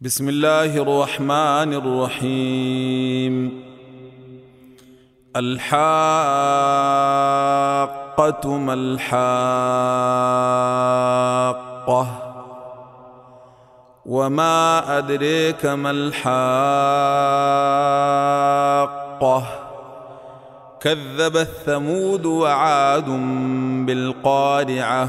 بسم الله الرحمن الرحيم. الحاقة ما الحاقة؟ وما أدريك ما الحاقة؟ كذب الثمود وعاد بالقارعة.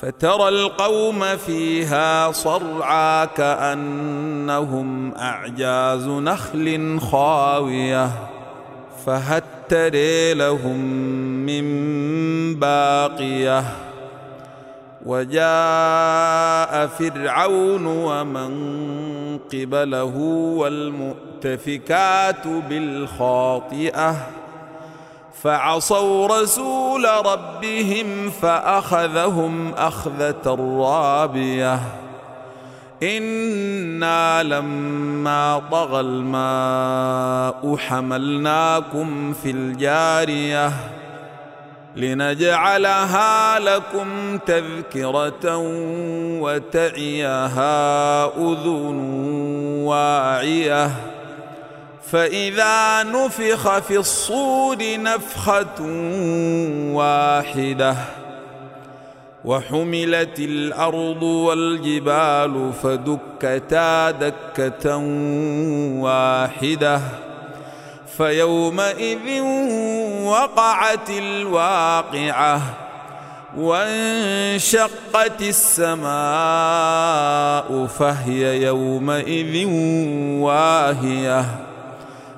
فترى القوم فيها صرعى كأنهم أعجاز نخل خاوية فهل تري لهم من باقية وجاء فرعون ومن قبله والمؤتفكات بالخاطئة فعصوا رسول ربهم فأخذهم أخذة رابية. إنا لما طغى الماء حملناكم في الجارية لنجعلها لكم تذكرة وتعيها أذن واعية. فإذا نفخ في الصور نفخة واحدة وحملت الأرض والجبال فدكتا دكة واحدة فيومئذ وقعت الواقعة وانشقت السماء فهي يومئذ واهية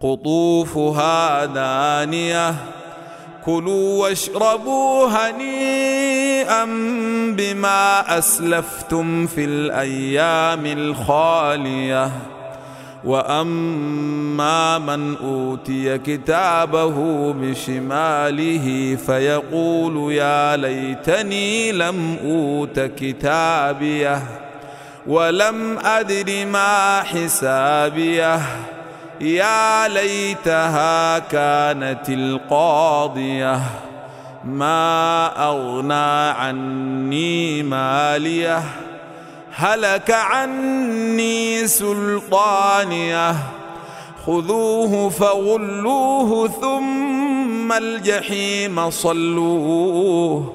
قطوفها دانيه كلوا واشربوا هنيئا بما أسلفتم في الأيام الخالية. وأما من أوتي كتابه بشماله فيقول يا ليتني لم أوت كتابيه. ولم أدر ما حسابيه. يا ليتها كانت القاضية. ما أغنى عني مالية. هلك عني سلطانية. خذوه فغلوه ثم الجحيم صلوه.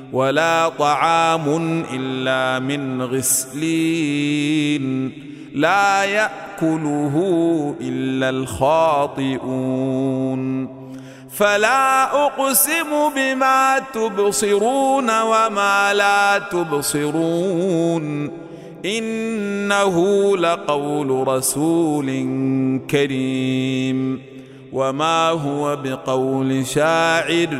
ولا طعام إلا من غسلين لا يأكله إلا الخاطئون فلا أقسم بما تبصرون وما لا تبصرون إنه لقول رسول كريم وما هو بقول شاعر